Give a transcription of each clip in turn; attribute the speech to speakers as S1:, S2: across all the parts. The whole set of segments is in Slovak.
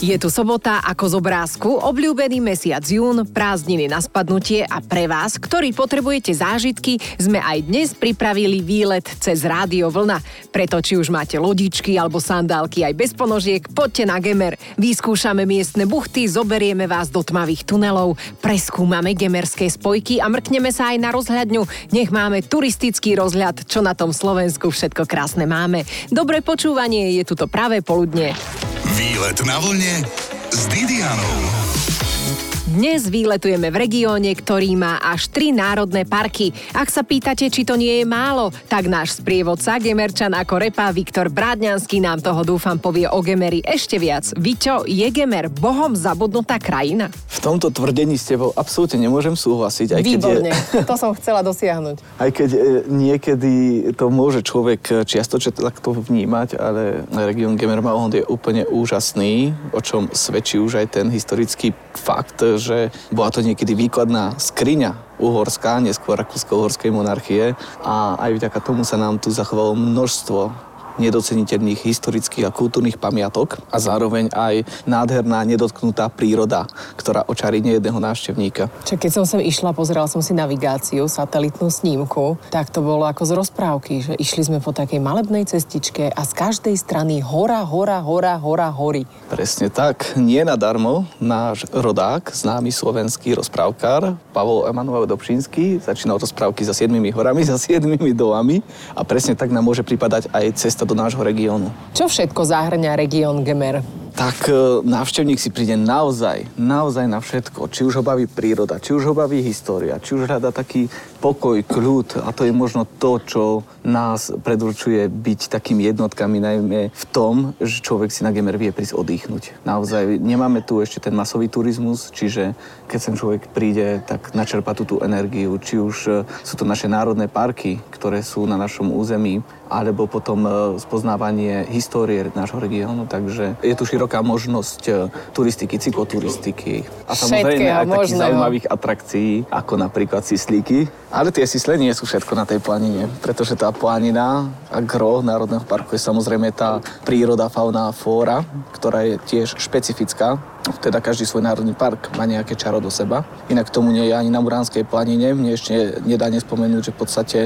S1: Je tu sobota ako z obrázku, obľúbený mesiac jún, prázdniny na spadnutie a pre vás, ktorí potrebujete zážitky, sme aj dnes pripravili výlet cez Rádio Vlna. Preto či už máte lodičky alebo sandálky aj bez ponožiek, poďte na Gemer. Vyskúšame miestne buchty, zoberieme vás do tmavých tunelov, preskúmame gemerské spojky a mrkneme sa aj na rozhľadňu. Nech máme turistický rozhľad, čo na tom Slovensku všetko krásne máme. Dobré počúvanie, je tu to pravé poludne.
S2: Výlet na vlne s Didianou.
S1: Dnes výletujeme v regióne, ktorý má až tri národné parky. Ak sa pýtate, či to nie je málo, tak náš sprievodca, gemerčan ako repa Viktor Brádňanský nám toho dúfam povie o Gemeri ešte viac. Vyťo, je Gemer bohom zabudnutá krajina?
S3: V tomto tvrdení s tebou absolútne nemôžem súhlasiť.
S1: Aj Výborne, keď je... to som chcela dosiahnuť.
S3: Aj keď e, niekedy to môže človek čiastočne takto vnímať, ale región Gemer Mahond je úplne úžasný, o čom svedčí už aj ten historický fakt, že bola to niekedy výkladná skriňa uhorská, neskôr rakúsko-uhorskej monarchie a aj vďaka tomu sa nám tu zachovalo množstvo nedoceniteľných historických a kultúrnych pamiatok a zároveň aj nádherná nedotknutá príroda, ktorá očarí nejedného návštevníka.
S1: Čo keď som sem išla, pozerala som si navigáciu, satelitnú snímku, tak to bolo ako z rozprávky, že išli sme po takej malebnej cestičke a z každej strany hora, hora, hora, hora, hory.
S3: Presne tak. Nie nadarmo náš rodák, známy slovenský rozprávkar, Pavol Emanuel Dobšinský, začínal rozprávky za siedmimi horami, za siedmimi dolami a presne tak nám môže pripadať aj cesta do nášho regiónu.
S1: Čo všetko zahrňa región Gemer?
S3: Tak e, návštevník si príde naozaj, naozaj na všetko. Či už ho baví príroda, či už ho baví história, či už hľada taký pokoj, kľud a to je možno to, čo nás predurčuje byť takými jednotkami, najmä v tom, že človek si na Gemer vie prísť oddychnúť. Naozaj nemáme tu ešte ten masový turizmus, čiže keď sem človek príde, tak načerpa tú, tú energiu. Či už e, sú to naše národné parky, ktoré sú na našom území, alebo potom e, spoznávanie histórie nášho regiónu. Takže je tu široko široká možnosť e, turistiky, cykloturistiky a samozrejme aj takých zaujímavých atrakcií, ako napríklad Sislíky. Ale tie Sisle nie sú všetko na tej planine, pretože tá planina a gro Národného parku je samozrejme tá príroda, fauna a flóra, ktorá je tiež špecifická teda každý svoj národný park má nejaké čaro do seba. Inak tomu nie je ani na Muránskej planine. Mne ešte nedá nespomenúť, že v podstate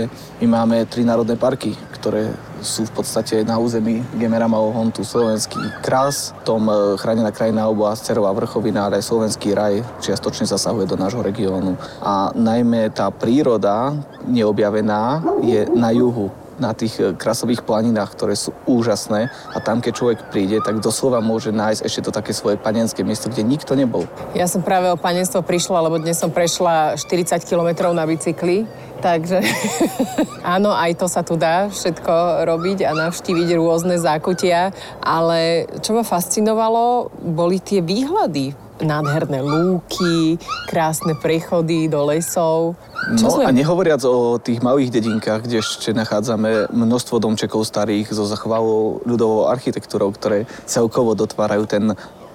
S3: my máme tri národné parky, ktoré sú v podstate na území Gemera Malohontu Slovenský krás, tom e, chránená krajina oblasť Cerová vrchovina, ale aj Slovenský raj čiastočne zasahuje do nášho regiónu. A najmä tá príroda neobjavená je na juhu na tých e, krasových planinách, ktoré sú úžasné a tam, keď človek príde, tak doslova môže nájsť ešte to také svoje panenské miesto, kde nikto nebol.
S1: Ja som práve o panenstvo prišla, lebo dnes som prešla 40 kilometrov na bicykli, takže áno, aj to sa tu dá všetko robiť a navštíviť rôzne zákutia, ale čo ma fascinovalo, boli tie výhľady nádherné lúky, krásne prechody do lesov.
S3: Čo no sme... a nehovoriac o tých malých dedinkách, kde ešte nachádzame množstvo domčekov starých so zachovalou ľudovou architektúrou, ktoré celkovo dotvárajú ten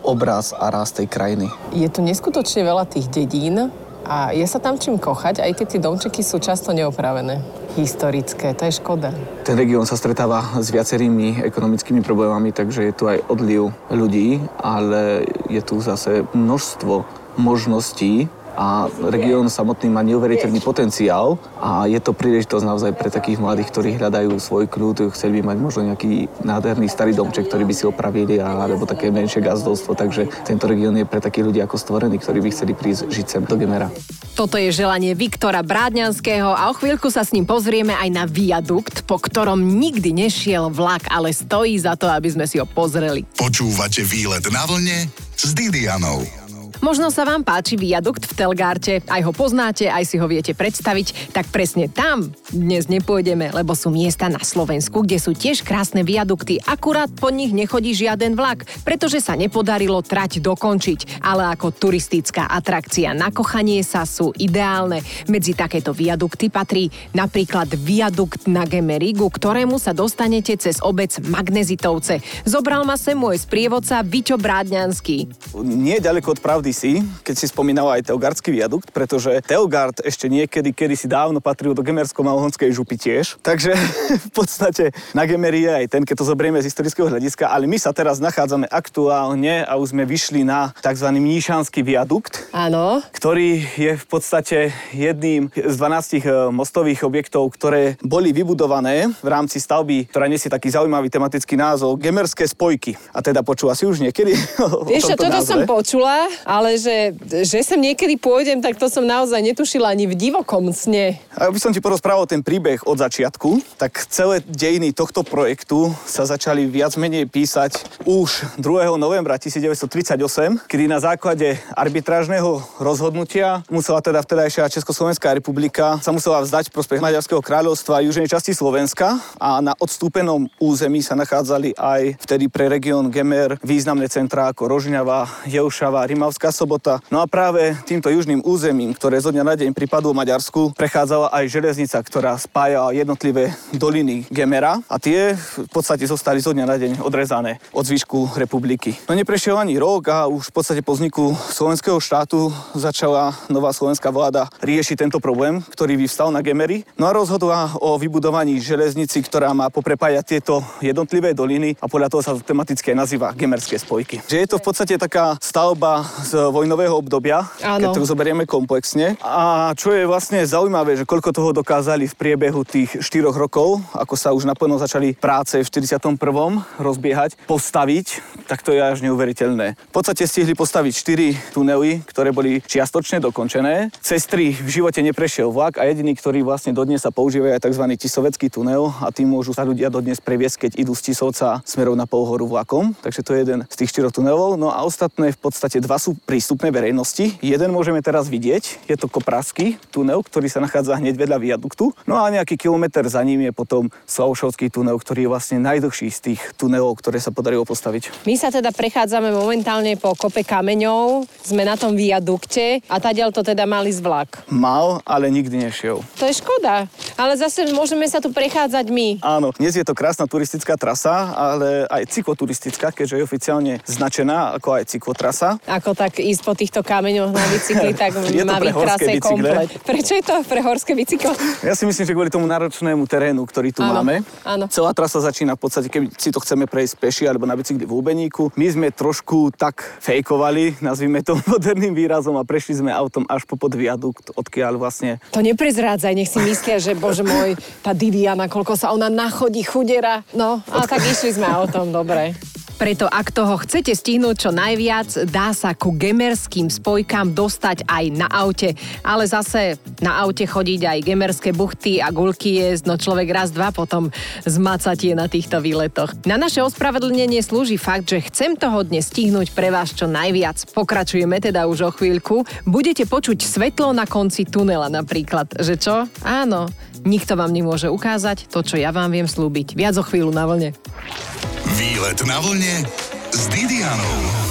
S3: obraz a rast tej krajiny.
S1: Je tu neskutočne veľa tých dedín, a je sa tam čím kochať, aj keď tie domčeky sú často neopravené. Historické, to je škoda.
S3: Ten región sa stretáva s viacerými ekonomickými problémami, takže je tu aj odliv ľudí, ale je tu zase množstvo možností, a región samotný má neuveriteľný potenciál a je to príležitosť naozaj pre takých mladých, ktorí hľadajú svoj kľud, chceli by mať možno nejaký nádherný starý domček, ktorý by si opravili alebo také menšie gazdovstvo, takže tento región je pre takých ľudí ako stvorený, ktorí by chceli prísť žiť sem do Gemera.
S1: Toto je želanie Viktora Brádňanského a o chvíľku sa s ním pozrieme aj na viadukt, po ktorom nikdy nešiel vlak, ale stojí za to, aby sme si ho pozreli.
S2: Počúvate výlet na vlne s Didianou.
S1: Možno sa vám páči viadukt v Telgárte, aj ho poznáte, aj si ho viete predstaviť, tak presne tam dnes nepôjdeme, lebo sú miesta na Slovensku, kde sú tiež krásne viadukty, akurát po nich nechodí žiaden vlak, pretože sa nepodarilo trať dokončiť, ale ako turistická atrakcia na kochanie sa sú ideálne. Medzi takéto viadukty patrí napríklad viadukt na Gemerigu, ktorému sa dostanete cez obec Magnezitovce. Zobral ma sem môj sprievodca Viťo Brádňanský.
S3: Nie ďaleko od pravdy kedysi, keď si spomínala aj Teogardský viadukt, pretože Teogard ešte niekedy, kedysi dávno patril do Gemersko-Malhonskej župy tiež. Takže v podstate na Gemeri je aj ten, keď to zoberieme z historického hľadiska, ale my sa teraz nachádzame aktuálne a už sme vyšli na tzv. Mníšanský viadukt.
S1: Áno.
S3: Ktorý je v podstate jedným z 12 eh, mostových objektov, ktoré boli vybudované v rámci stavby, ktorá nesie taký zaujímavý tematický názov Gemerské spojky. A teda počula si už niekedy
S1: Vieš, toto názve? som počula, ale že, že sem niekedy pôjdem, tak to som naozaj netušila ani v divokom sne.
S3: A by som ti porozprával ten príbeh od začiatku, tak celé dejiny tohto projektu sa začali viac menej písať už 2. novembra 1938, kedy na základe arbitrážneho rozhodnutia musela teda vtedajšia Československá republika sa musela vzdať prospech Maďarského kráľovstva južnej časti Slovenska a na odstúpenom území sa nachádzali aj vtedy pre región Gemer významné centrá ako Rožňava, Jeušava, Rimavská sobota. No a práve týmto južným územím, ktoré zo dňa na deň pripadlo Maďarsku, prechádzala aj železnica, ktorá spájala jednotlivé doliny Gemera a tie v podstate zostali zo dňa na deň odrezané od zvyšku republiky. No neprešiel ani rok a už v podstate po vzniku slovenského štátu začala nová slovenská vláda riešiť tento problém, ktorý vyvstal na Gemery. No a rozhodla o vybudovaní železnici, ktorá má poprepájať tieto jednotlivé doliny a podľa toho sa to tematicky nazýva Gemerské spojky. Že je to v podstate taká stavba z vojnového obdobia, Áno. keď to zoberieme komplexne. A čo je vlastne zaujímavé, že koľko toho dokázali v priebehu tých 4 rokov, ako sa už naplno začali práce v 41. rozbiehať, postaviť, tak to je až neuveriteľné. V podstate stihli postaviť 4 tunely, ktoré boli čiastočne dokončené. Cez 3 v živote neprešiel vlak a jediný, ktorý vlastne dodnes sa používa je tzv. Tisovecký tunel a tým môžu sa ľudia dodnes previesť, keď idú z Tisovca smerom na Polhoru vlakom. Takže to je jeden z tých štyroch tunelov. No a ostatné v podstate dva sú prístupné verejnosti. Jeden môžeme teraz vidieť, je to Koprasky tunel, ktorý sa nachádza hneď vedľa viaduktu. No a nejaký kilometr za ním je potom Slavšovský tunel, ktorý je vlastne najdlhší z tých tunelov, ktoré sa podarilo postaviť.
S1: My sa teda prechádzame momentálne po kope kameňov, sme na tom viadukte a tadiaľ to teda mali z vlak.
S3: Mal, ale nikdy nešiel.
S1: To je škoda, ale zase môžeme sa tu prechádzať my.
S3: Áno, dnes je to krásna turistická trasa, ale aj cykloturistická, keďže je oficiálne značená ako aj cyklotrasa.
S1: Ako tak ísť po týchto kameňoch na bicykli, tak na trase komplet. Prečo je to pre horské bicyklo?
S3: Ja si myslím, že kvôli tomu náročnému terénu, ktorý tu áno, máme.
S1: Áno.
S3: Celá trasa začína v podstate, keď si to chceme prejsť peši alebo na bicykli v Úbeníku. My sme trošku tak fejkovali, nazvime to moderným výrazom a prešli sme autom až po podviadukt, odkiaľ vlastne...
S1: To neprezrádzaj, nech si myslia, že bože môj, tá Didiana, koľko sa ona nachodí chudera. No, a tak išli sme autom, dobre. Preto ak toho chcete stihnúť čo najviac, dá sa ku gemerským spojkám dostať aj na aute. Ale zase na aute chodiť aj gemerské buchty a gulky jesť, no človek raz, dva potom zmacatie na týchto výletoch. Na naše ospravedlnenie slúži fakt, že chcem toho dnes stihnúť pre vás čo najviac. Pokračujeme teda už o chvíľku. Budete počuť svetlo na konci tunela napríklad. Že čo? Áno, nikto vám nemôže ukázať to, čo ja vám viem slúbiť. Viac o chvíľu na vlne.
S2: Výlet na vlne s Didianou.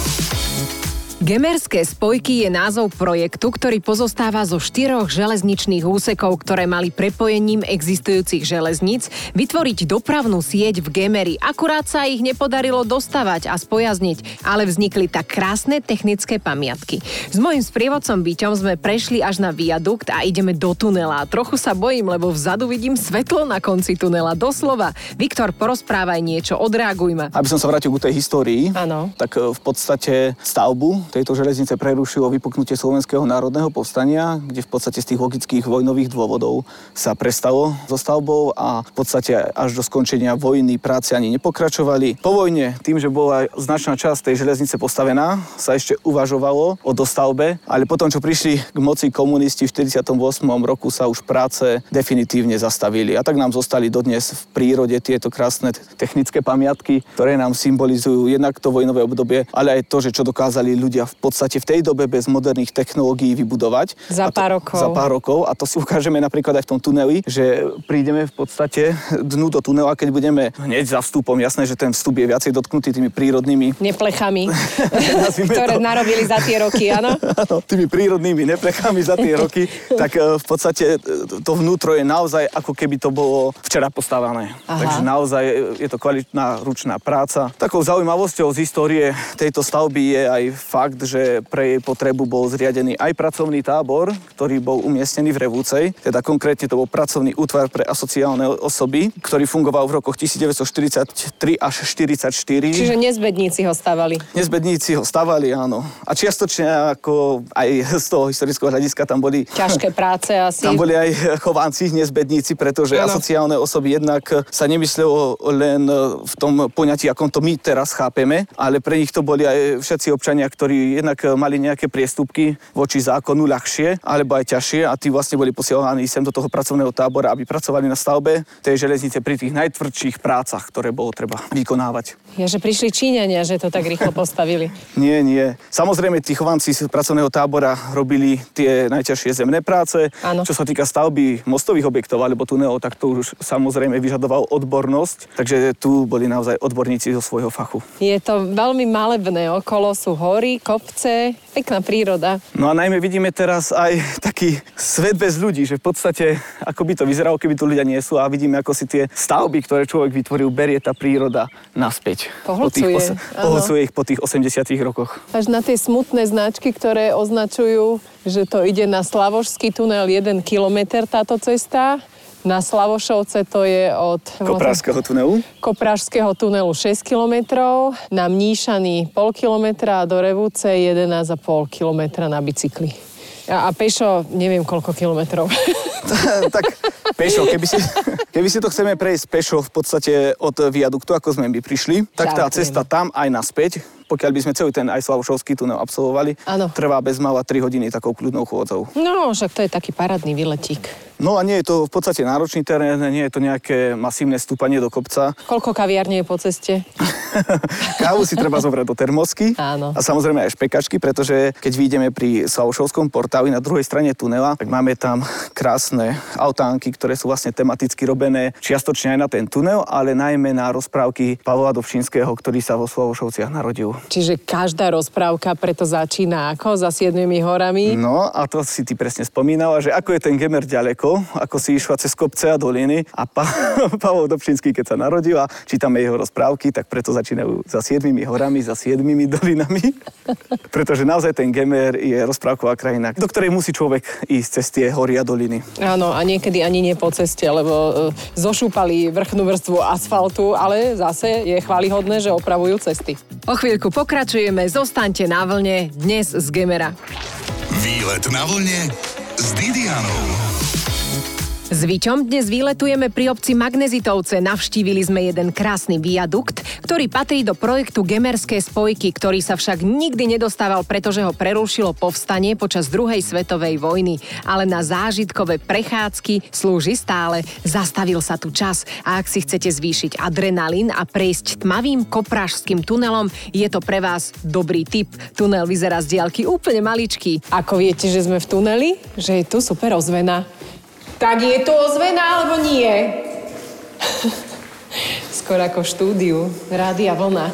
S1: Gemerské spojky je názov projektu, ktorý pozostáva zo štyroch železničných úsekov, ktoré mali prepojením existujúcich železníc vytvoriť dopravnú sieť v Gemeri. Akurát sa ich nepodarilo dostavať a spojazniť, ale vznikli tak krásne technické pamiatky. S mojim sprievodcom byťom sme prešli až na viadukt a ideme do tunela. Trochu sa bojím, lebo vzadu vidím svetlo na konci tunela. Doslova. Viktor, porozprávaj niečo, odreagujme.
S3: Aby som sa vrátil k tej histórii,
S1: ano.
S3: tak e, v podstate stavbu tejto železnice prerušilo vypuknutie Slovenského národného povstania, kde v podstate z tých logických vojnových dôvodov sa prestalo so stavbou a v podstate až do skončenia vojny práce ani nepokračovali. Po vojne, tým, že bola značná časť tej železnice postavená, sa ešte uvažovalo o dostavbe, ale potom, čo prišli k moci komunisti v 48. roku, sa už práce definitívne zastavili. A tak nám zostali dodnes v prírode tieto krásne technické pamiatky, ktoré nám symbolizujú jednak to vojnové obdobie, ale aj to, že čo dokázali ľudia ľudia v podstate v tej dobe bez moderných technológií vybudovať.
S1: Za pár rokov.
S3: Za pár rokov. A to si ukážeme napríklad aj v tom tuneli, že prídeme v podstate dnu do tunela, keď budeme hneď za vstupom. Jasné, že ten vstup je viacej dotknutý tými prírodnými...
S1: Neplechami, ktoré to. narobili za tie roky, áno?
S3: Áno, tými prírodnými neplechami za tie roky. tak e, v podstate e, to vnútro je naozaj ako keby to bolo včera postávané. Aha. Takže naozaj je to kvalitná ručná práca. Takou zaujímavosťou z histórie tejto stavby je aj fakt, fakt, že pre jej potrebu bol zriadený aj pracovný tábor, ktorý bol umiestnený v Revúcej. Teda konkrétne to bol pracovný útvar pre asociálne osoby, ktorý fungoval v rokoch 1943 až 44.
S1: Čiže nezbedníci ho stavali.
S3: Nezbedníci ho stavali, áno. A čiastočne ako aj z toho historického hľadiska tam boli...
S1: Ťažké práce asi.
S3: Tam boli aj chovanci, nezbedníci, pretože ano. asociálne osoby jednak sa nemyslelo len v tom poňatí, ako to my teraz chápeme, ale pre nich to boli aj všetci občania, ktorí jednak mali nejaké priestupky voči zákonu ľahšie, alebo aj ťažšie a tí vlastne boli posielaní sem do toho pracovného tábora, aby pracovali na stavbe tej železnice pri tých najtvrdších prácach, ktoré bolo treba vykonávať.
S1: Ja, že prišli Číňania, že to tak rýchlo postavili.
S3: nie, nie. Samozrejme, tí chovanci z pracovného tábora robili tie najťažšie zemné práce.
S1: Áno.
S3: Čo sa týka stavby mostových objektov alebo tunelov, tak to už samozrejme vyžadoval odbornosť. Takže tu boli naozaj odborníci zo svojho fachu.
S1: Je to veľmi malebné. Okolo sú hory, kopce, pekná príroda.
S3: No a najmä vidíme teraz aj taký svet bez ľudí, že v podstate ako by to vyzeralo, keby tu ľudia nie sú a vidíme, ako si tie stavby, ktoré človek vytvoril, berie tá príroda naspäť.
S1: Pohlcuje. Po tých,
S3: pohlcuje ich po tých 80 rokoch.
S1: Až na tie smutné značky, ktoré označujú, že to ide na Slavožský tunel 1 kilometr táto cesta na Slavošovce to je od...
S3: Koprášského tunelu?
S1: Koprášského tunelu 6 km, na Mníšany pol kilometra a do Revúce 11,5 km na bicykli. A, a pešo neviem koľko kilometrov.
S3: tak pešo, keby si, keby si to chceme prejsť pešo v podstate od viaduktu, ako sme my prišli, tak tá cesta tam aj naspäť pokiaľ by sme celý ten aj Slavošovský tunel absolvovali,
S1: ano.
S3: trvá bez mala 3 hodiny takou kľudnou chôdzou.
S1: No, však to je taký paradný vyletík.
S3: No a nie je to v podstate náročný terén, nie je to nejaké masívne stúpanie do kopca.
S1: Koľko kaviarní je po ceste?
S3: Kávu si treba zobrať do termosky.
S1: Áno.
S3: A samozrejme aj špekačky, pretože keď vyjdeme pri Slavošovskom portáli na druhej strane tunela, tak máme tam krásne autánky, ktoré sú vlastne tematicky robené čiastočne aj na ten tunel, ale najmä na rozprávky Pavla Dobšinského, ktorý sa vo Slavošovciach narodil.
S1: Čiže každá rozprávka preto začína ako? Za siedmimi horami?
S3: No a to si ty presne spomínala, že ako je ten Gemer ďaleko, ako si išla cez kopce a doliny a pa- Pavol Dobšinský, keď sa narodil a čítame jeho rozprávky, tak preto začínajú za siedmimi horami, za siedmimi dolinami. Pretože naozaj ten Gemer je rozprávková krajina, do ktorej musí človek ísť cez tie hory a doliny.
S1: Áno, a niekedy ani nie po ceste, lebo e, zošúpali vrchnú vrstvu asfaltu, ale zase je chválihodné, že opravujú cesty. O chvíľku pokračujeme, zostaňte na vlne dnes z Gemera.
S2: Výlet na vlne s Didianou.
S1: S Viťom dnes výletujeme pri obci Magnezitovce. Navštívili sme jeden krásny viadukt, ktorý patrí do projektu Gemerské spojky, ktorý sa však nikdy nedostával, pretože ho prerušilo povstanie počas druhej svetovej vojny. Ale na zážitkové prechádzky slúži stále. Zastavil sa tu čas a ak si chcete zvýšiť adrenalín a prejsť tmavým koprážským tunelom, je to pre vás dobrý tip. Tunel vyzerá z diaľky úplne maličký. Ako viete, že sme v tuneli? Že je tu super ozvena. Tak je to ozvená alebo nie? Skôr ako štúdiu. Rádia vlna.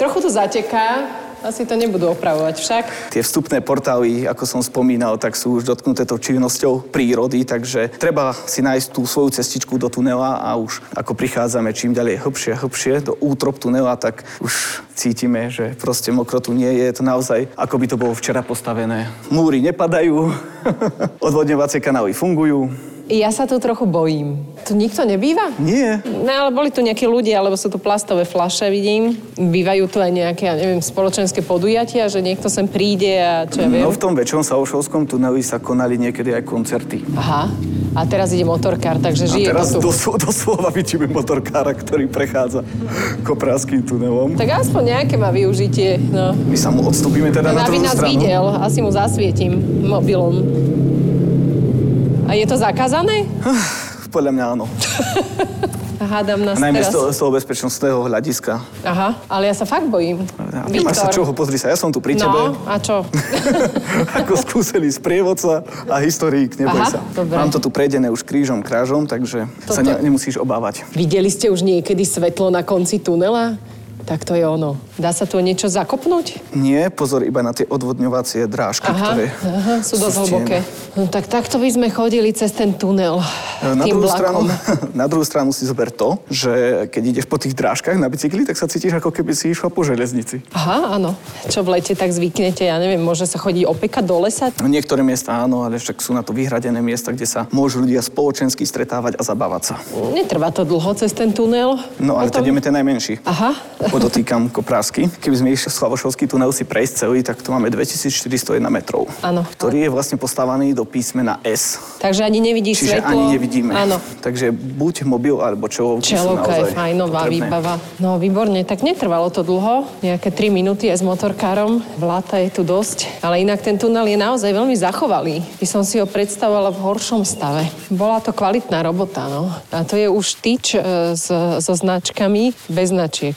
S1: Trochu to zateká, asi to nebudú opravovať však.
S3: Tie vstupné portály, ako som spomínal, tak sú už dotknuté tou činnosťou prírody, takže treba si nájsť tú svoju cestičku do tunela a už ako prichádzame čím ďalej hlbšie a hlbšie do útrop tunela, tak už cítime, že proste mokro tu nie je. Je to naozaj, ako by to bolo včera postavené. Múry nepadajú, odvodňovacie kanály fungujú,
S1: ja sa tu trochu bojím. Tu nikto nebýva?
S3: Nie.
S1: No ale boli tu nejakí ľudia, alebo sú tu plastové flaše, vidím. Bývajú tu aj nejaké, ja neviem, spoločenské podujatia, že niekto sem príde a čo ja viem.
S3: No v tom väčšom Saušovskom tuneli sa konali niekedy aj koncerty.
S1: Aha. A teraz ide motorkár, takže žije
S3: a teraz
S1: to tu.
S3: Doslova, doslova vidíme motorkára, ktorý prechádza koprávským tunelom.
S1: Tak aspoň nejaké má využitie, no.
S3: My sa mu odstúpime teda
S1: no,
S3: na druhú
S1: nás
S3: stranu.
S1: videl, asi mu zasvietím mobilom. A je to zakázané?
S3: Podľa mňa áno.
S1: Hádam nás
S3: najmä
S1: teraz...
S3: z toho, z toho bezpečnostného hľadiska.
S1: Aha, ale ja sa fakt bojím.
S3: Ja, nemáš sa čoho, pozri sa, ja som tu pri
S1: no,
S3: tebe.
S1: a čo?
S3: Ako skúsený sprievodca a historik, neboj
S1: Aha,
S3: sa.
S1: dobre.
S3: Mám to tu prejdené už krížom, krážom, takže Toto... sa ne, nemusíš obávať.
S1: Videli ste už niekedy svetlo na konci tunela? Tak to je ono. Dá sa tu niečo zakopnúť?
S3: Nie, pozor iba na tie odvodňovacie drážky,
S1: aha,
S3: ktoré
S1: aha, sú dosť hlboké. No tak takto by sme chodili cez ten tunel.
S3: Na
S1: tým
S3: druhú, stranu, na druhú stranu si zober to, že keď ideš po tých drážkach na bicykli, tak sa cítiš ako keby si išla po železnici.
S1: Aha, áno. Čo v lete tak zvyknete, ja neviem, môže sa chodiť opekať do lesa?
S3: Niektoré miesta áno, ale však sú na to vyhradené miesta, kde sa môžu ľudia spoločensky stretávať a zabávať sa.
S1: Netrvá to dlho cez ten tunel.
S3: No ale
S1: Potom-
S3: teď ideme ten najmenší.
S1: Aha.
S3: Podotýkam Koprásky. Keby sme išli Slavošovský tunel si prejsť celý, tak tu máme 2401 metrov.
S1: Áno.
S3: Ktorý je vlastne postavaný do písmena S.
S1: Takže ani nevidíš
S3: Čiže
S1: svetlo.
S3: ani nevidíme.
S1: Áno.
S3: Takže buď mobil alebo čelovky
S1: Čelovka je fajnová
S3: potrebné.
S1: výbava. No výborne, tak netrvalo to dlho, nejaké 3 minúty aj s motorkárom. Vláta je tu dosť, ale inak ten tunel je naozaj veľmi zachovalý. By som si ho predstavovala v horšom stave. Bola to kvalitná robota, no. A to je už tyč e, s, so značkami bez značiek.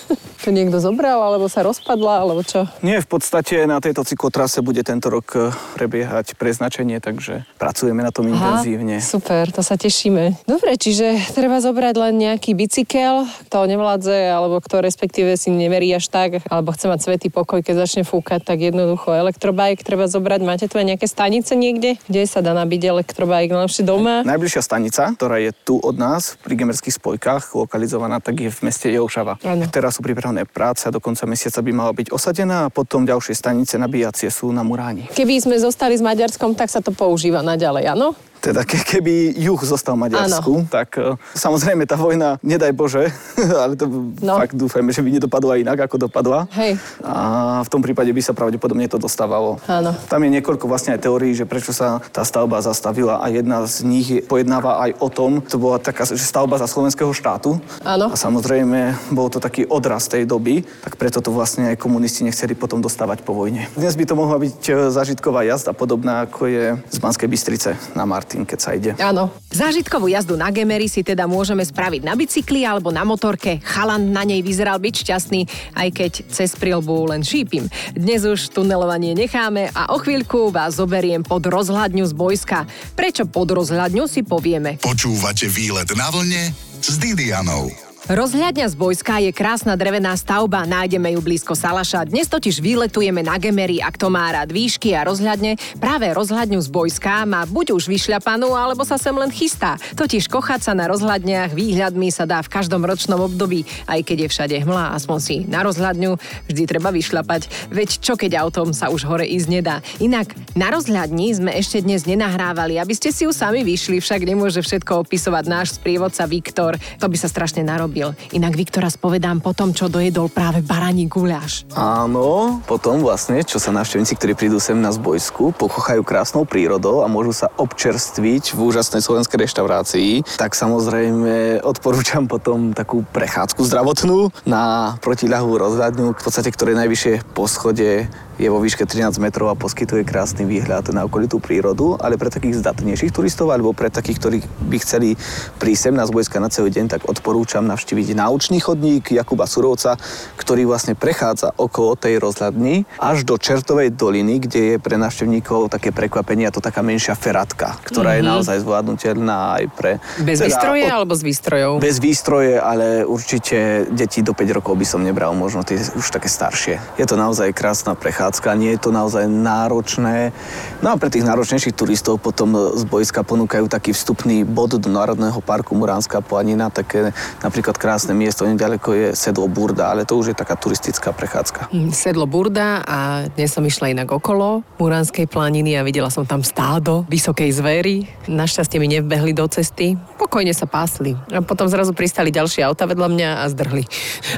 S1: to niekto zobral, alebo sa rozpadla, alebo čo?
S3: Nie, v podstate na tejto cyklotrase bude tento rok eh, prebiehať preznačenie, takže pracujeme na tom intenzívne.
S1: super, to sa tešíme. Dobre, čiže treba zobrať len nejaký bicykel, kto nevládze, alebo kto respektíve si neverí až tak, alebo chce mať svetý pokoj, keď začne fúkať, tak jednoducho elektrobike treba zobrať. Máte tu aj nejaké stanice niekde, kde sa dá nabiť elektrobike najlepšie doma?
S3: Najbližšia stanica, ktorá je tu od nás, pri Gemerských spojkách, lokalizovaná, tak je v meste Jelšava.
S1: Áno.
S3: Teraz sú pripravené práce a do konca mesiaca by mala byť osadená a potom ďalšie stanice nabíjacie sú na Muráni.
S1: Keby sme zostali s Maďarskom, tak sa to používa naďalej, áno?
S3: Teda ke, keby juh zostal Maďarsku, tak e, samozrejme tá vojna, nedaj Bože, ale to
S1: No.
S3: fakt dúfajme, že by nedopadla inak, ako dopadla.
S1: Hej.
S3: A v tom prípade by sa pravdepodobne to dostávalo.
S1: Áno.
S3: Tam je niekoľko vlastne aj teórií, že prečo sa tá stavba zastavila a jedna z nich je- pojednáva aj o tom, to bola taká že stavba za slovenského štátu.
S1: Áno.
S3: A samozrejme bol to taký odraz tej doby, tak preto to vlastne aj komunisti nechceli potom dostávať po vojne. Dnes by to mohla byť e, zážitková jazda, podobná ako je z Banskej Bystrice na Martin, keď sa ide.
S1: Áno.
S4: Zážitkovú jazdu na Gemery si teda môžeme spraviť na bicykli alebo na motorke. Chalan na nej vyzeral byť šťastný, aj keď cez prilbu len šípim. Dnes už tunelovanie necháme a o chvíľku vás zoberiem pod rozhľadňu z Bojska. Prečo pod rozhľadňu si povieme.
S2: Počúvate výlet na vlne s Didianou.
S4: Rozhľadňa z Bojska je krásna drevená stavba, nájdeme ju blízko Salaša. Dnes totiž výletujeme na Gemery, ak to má rád výšky a rozhľadne. Práve rozhľadňu z Bojska má buď už vyšľapanú, alebo sa sem len chystá. Totiž kochať sa na rozhľadniach výhľadmi sa dá v každom ročnom období, aj keď je všade hmla, aspoň si na rozhľadňu vždy treba vyšľapať. Veď čo keď autom sa už hore ísť nedá. Inak na rozhľadni sme ešte dnes nenahrávali, aby ste si ju sami vyšli, však nemôže všetko opisovať náš sprievodca Viktor. To by sa strašne narobil. Inak Viktora spovedám po tom, čo dojedol práve baraní guľáš.
S3: Áno, potom vlastne, čo sa návštevníci, ktorí prídu sem na Zbojsku, pochochajú krásnou prírodou a môžu sa občerstviť v úžasnej slovenskej reštaurácii, tak samozrejme odporúčam potom takú prechádzku zdravotnú na protiľahovú rozhľadňu, v podstate ktorej najvyššie poschodie je vo výške 13 metrov a poskytuje krásny výhľad na okolitú prírodu, ale pre takých zdatnejších turistov alebo pre takých, ktorí by chceli prísť sem na Zbojska na celý deň, tak odporúčam navštíviť náučný chodník Jakuba Surovca, ktorý vlastne prechádza okolo tej rozhľadny až do Čertovej doliny, kde je pre návštevníkov také prekvapenie a to taká menšia feratka, ktorá je naozaj zvládnutelná aj pre...
S1: Bez
S3: teda
S1: výstroje
S3: od-
S1: alebo s výstrojou?
S3: bez výstroje, ale určite deti do 5 rokov by som nebral, možno tie už také staršie. Je to naozaj krásna prechádzka, nie je to naozaj náročné. No a pre tých náročnejších turistov potom z Bojska ponúkajú taký vstupný bod do Národného parku Muránska planina, také napríklad krásne miesto, nedaleko je Sedlo Burda, ale to už je taká turistická prechádzka.
S1: Hm, Sedlo Burda a dnes som išla inak okolo Muránskej planiny a videla som tam stádo vysokej zvery. Našťastie mi nevbehli do cesty. Pokojne sa pásli. A potom zrazu pristali ďalšie auta vedľa mňa a zdrhli.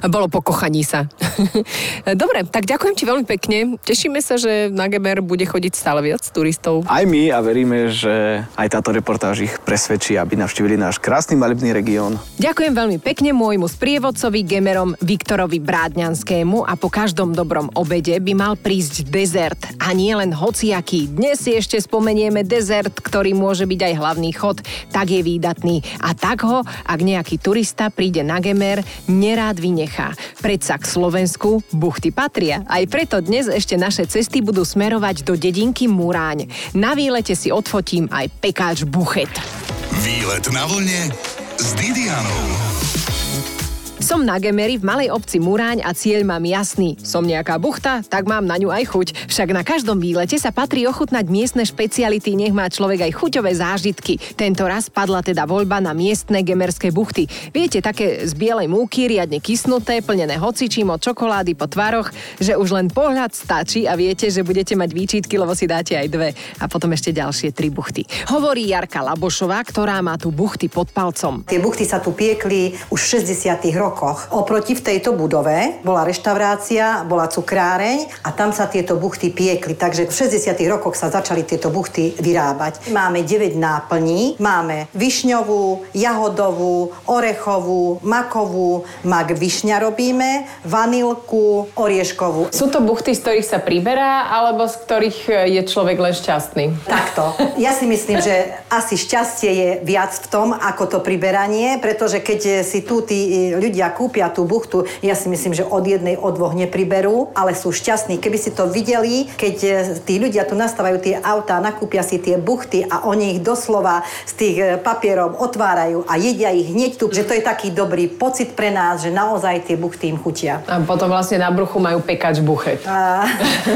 S1: Bolo po kochaní sa. Dobre, tak ďakujem ti veľmi pekne. Tešíme sa, že na Gemer bude chodiť stále viac turistov.
S3: Aj my a veríme, že aj táto reportáž ich presvedčí, aby navštívili náš krásny malebný región.
S4: Ďakujem veľmi pekne môjmu sprievodcovi Gemerom Viktorovi Brádňanskému a po každom dobrom obede by mal prísť dezert a nie len hociaký. Dnes si ešte spomenieme dezert, ktorý môže byť aj hlavný chod, tak je výdatný a tak ho, ak nejaký turista príde na Gemer, nerád vynechá. Predsa k Slovensku buchty patria. Aj preto dnes ešte naše cesty budú smerovať do dedinky Muráň. Na výlete si odfotím aj pekáč buchet.
S2: Výlet na vlne s Didianou.
S1: Som na Gemery v malej obci Muráň a cieľ mám jasný. Som nejaká buchta, tak mám na ňu aj chuť. Však na každom výlete sa patrí ochutnať miestne špeciality, nech má človek aj chuťové zážitky. Tento raz padla teda voľba na miestne gemerské buchty. Viete, také z bielej múky, riadne kysnuté, plnené hocičím od čokolády po tvaroch, že už len pohľad stačí a viete, že budete mať výčitky, lebo si dáte aj dve a potom ešte ďalšie tri buchty. Hovorí Jarka Labošová, ktorá má tu buchty pod palcom.
S5: Tie buchty sa tu piekli už v 60. rokoch. Oproti v tejto budove bola reštaurácia, bola cukráreň a tam sa tieto buchty piekli. Takže v 60. rokoch sa začali tieto buchty vyrábať. Máme 9 náplní. Máme višňovú, jahodovú, orechovú, makovú, mak višňa robíme, vanilku, orieškovú.
S4: Sú to buchty, z ktorých sa priberá, alebo z ktorých je človek len šťastný?
S5: Takto. Ja si myslím, že asi šťastie je viac v tom, ako to priberanie, pretože keď si tu tí ľudia kúpia tú buchtu, ja si myslím, že od jednej, od dvoch nepriberú, ale sú šťastní. Keby si to videli, keď tí ľudia tu nastávajú tie autá, nakúpia si tie buchty a oni ich doslova z tých papierov otvárajú a jedia ich hneď tu, že to je taký dobrý pocit pre nás, že naozaj tie buchty im chutia.
S4: A potom vlastne na bruchu majú pekač buchet. A,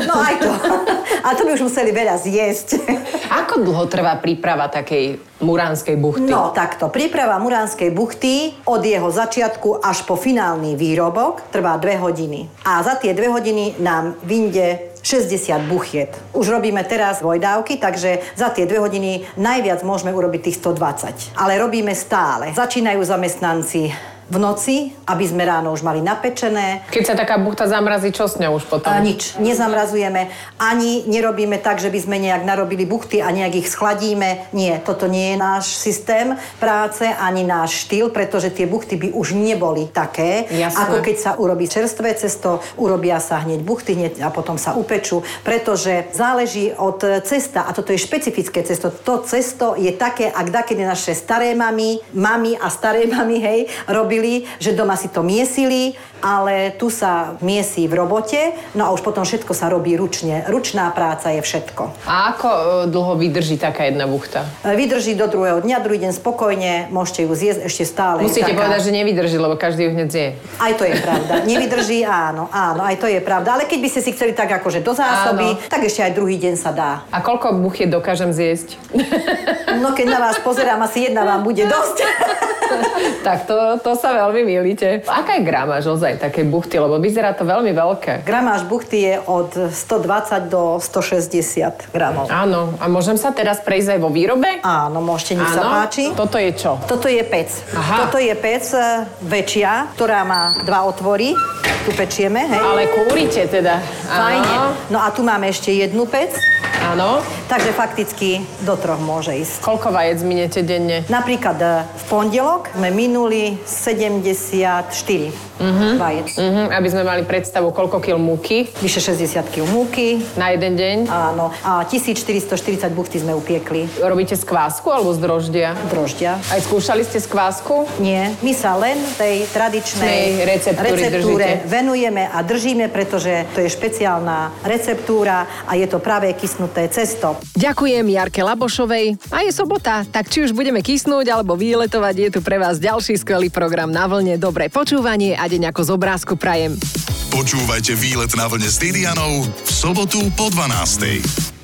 S5: no aj to. A to by už museli veľa zjesť.
S4: Ako dlho trvá príprava takej Muránskej buchty?
S5: No takto, príprava Muránskej buchty od jeho začiatku až po finálny výrobok trvá dve hodiny. A za tie dve hodiny nám vyjde 60 buchiet. Už robíme teraz vojdávky, takže za tie dve hodiny najviac môžeme urobiť tých 120. Ale robíme stále. Začínajú zamestnanci v noci, aby sme ráno už mali napečené.
S4: Keď sa taká buchta zamrazí, čo s ňou už potom? A
S5: nič, nezamrazujeme, ani nerobíme tak, že by sme nejak narobili buchty a nejak ich schladíme. Nie, toto nie je náš systém práce, ani náš štýl, pretože tie buchty by už neboli také, Jasne. ako keď sa urobí čerstvé cesto, urobia sa hneď buchty hneď a potom sa upečú, pretože záleží od cesta a toto je špecifické cesto. To cesto je také, ak dakedy naše staré mami, mami a staré mami, hej, robili robili, že doma si to miesili, ale tu sa miesí v robote, no a už potom všetko sa robí ručne. Ručná práca je všetko.
S4: A ako e, dlho vydrží taká jedna buchta?
S5: E, vydrží do druhého dňa, druhý deň spokojne, môžete ju zjesť ešte stále.
S4: Musíte taká... povedať, že nevydrží, lebo každý ju hneď zje.
S5: Aj to je pravda. Nevydrží, áno, áno, aj to je pravda. Ale keď by ste si chceli tak akože do zásoby, áno. tak ešte aj druhý deň sa dá.
S4: A koľko buchiet dokážem zjesť?
S5: No keď na vás pozerám, asi jedna vám bude dosť.
S4: tak to, to sa veľmi milíte. Aká je gramáž ozaj také buchty? Lebo vyzerá to veľmi veľké.
S5: Gramáž buchty je od 120 do 160 gramov.
S4: Áno. A môžem sa teraz prejsť aj vo výrobe?
S5: Áno, môžete, nech Áno. sa páči.
S4: Toto je čo?
S5: Toto je pec. Aha. Toto je pec e, väčšia, ktorá má dva otvory. Tu pečieme, hej.
S4: Ale kúrite teda.
S5: Fajne. No a tu máme ešte jednu pec.
S4: Áno.
S5: Takže fakticky do troch môže ísť.
S4: Koľko vajec minete denne?
S5: Napríklad e, v pondelok sme minuli 74 uh-huh. vajec.
S4: Uh-huh. Aby sme mali predstavu, koľko kil múky?
S5: Vyše 60 kil múky.
S4: Na jeden deň?
S5: Áno. A 1440 buchty sme upiekli.
S4: Robíte skvásku alebo z droždia?
S5: Droždia.
S4: Aj skúšali ste skvásku?
S5: Nie. My sa len tej tradičnej receptúre venujeme a držíme, pretože to je špeciálna receptúra a je to práve kysnuté cesto.
S1: Ďakujem Jarke Labošovej. A je sobota, tak či už budeme kysnúť alebo výletovať, je tu pre vás ďalší skvelý program na vlne. Dobré počúvanie a deň ako z obrázku prajem.
S2: Počúvajte výlet na vlne s Didianou v sobotu po 12.